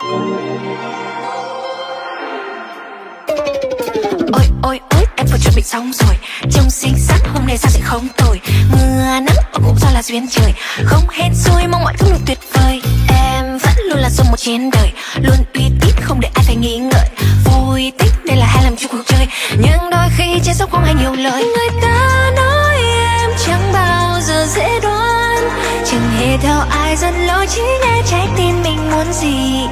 Ôi ôi ôi, em vừa chuẩn bị xong rồi. Trông xinh xắn, hôm nay sao sẽ không tồi? Mưa nắng cũng do là duyên trời. Không hên xui, mong mọi thứ luôn tuyệt vời. Em vẫn luôn là số một trên đời. Luôn uy tín, không để ai phải nghi ngợi Vui tích đây là hai làm chung cuộc chơi. Nhưng đôi khi trên sốc không hay nhiều lời. Người ta nói theo ai dẫn lối chỉ nghe trái tim mình muốn gì?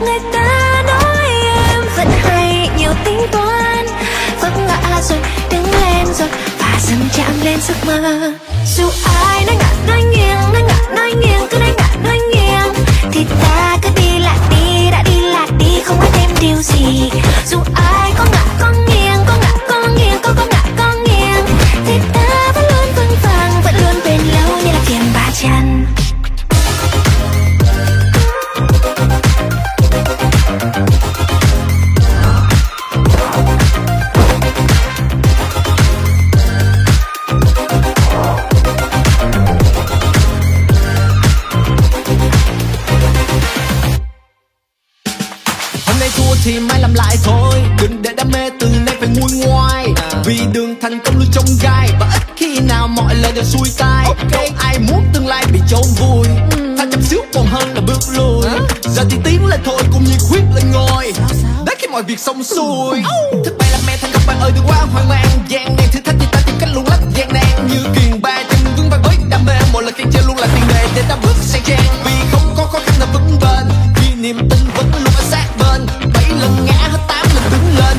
Người ta nói em vẫn hay nhiều tính toán. Vấp ngã rồi, đứng lên rồi, và dần chạm lên giấc mơ. Dù ai nói ngã, nói nghiêng, nói ngã, nói nghiêng, cứ nói ngã, nói nghiêng. Hôm nay thua thì mai làm lại thôi. Đừng để đam mê từ nay phải nguôi ngoai. Vì đường thành công luôn trong gai. Và ít khi nào mọi lời đều xuôi tai. Đâu ai muốn tương lai bị chôn vùi. Tha chấp xíu còn hơn là bước lùi. Giờ thì tiến lên thôi cùng nhiệt huyết lên ngồi. Đến khi mọi việc xong xuôi. Thất bại là mẹ thành công bạn ơi đừng quá hoang mang. Gian nan thử thách thì ta tìm cách luôn lách gian nan. Như kiền ba chân vững vàng với đam mê. Mỗi lần khen chơi luôn là tiền đề để ta bước sang trang. Vì không có khó khăn là vững bền Khi niềm tin vẫn luôn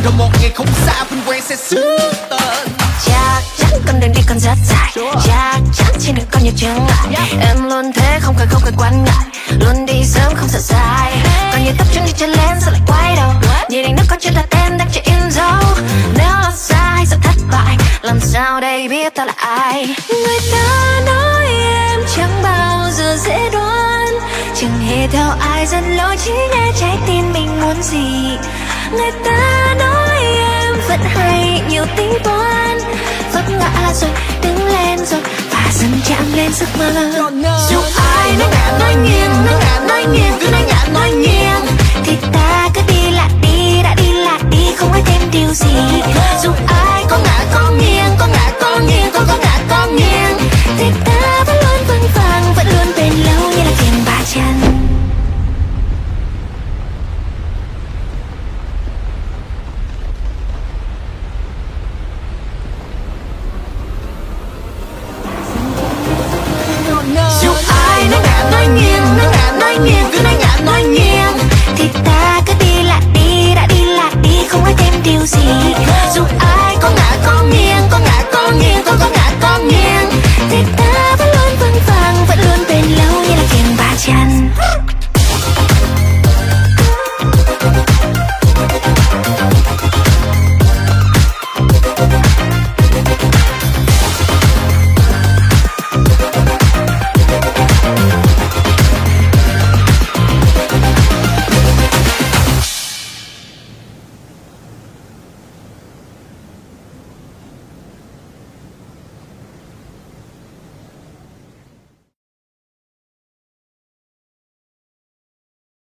Rồi một ngày không xa vinh quang sẽ xứng tên chắc chắn con đường đi còn rất dài. Chắc chắn trên đường còn nhiều chướng ngại. Em luôn thế không cần không cần quan ngại. Luôn đi sớm không sợ sai. Còn nhiều tóc chân đi chân lên sao lại quay đầu? Nhìn anh nó có chuyện là tên đang chạy in dấu. Nếu là sai sợ thất bại. Làm sao đây biết ta là ai? Người ta nói em chẳng bao giờ dễ đoán. Chẳng hề theo ai dẫn lối chỉ nghe trái tim mình muốn gì. Người ta nói vẫn hay nhiều tính toán. Vấp ngã rồi đứng lên rồi và dần chạm lên giấc mơ. Dù ai nói ngả nói nghiêng nói ngả nói nghiêng cứ nói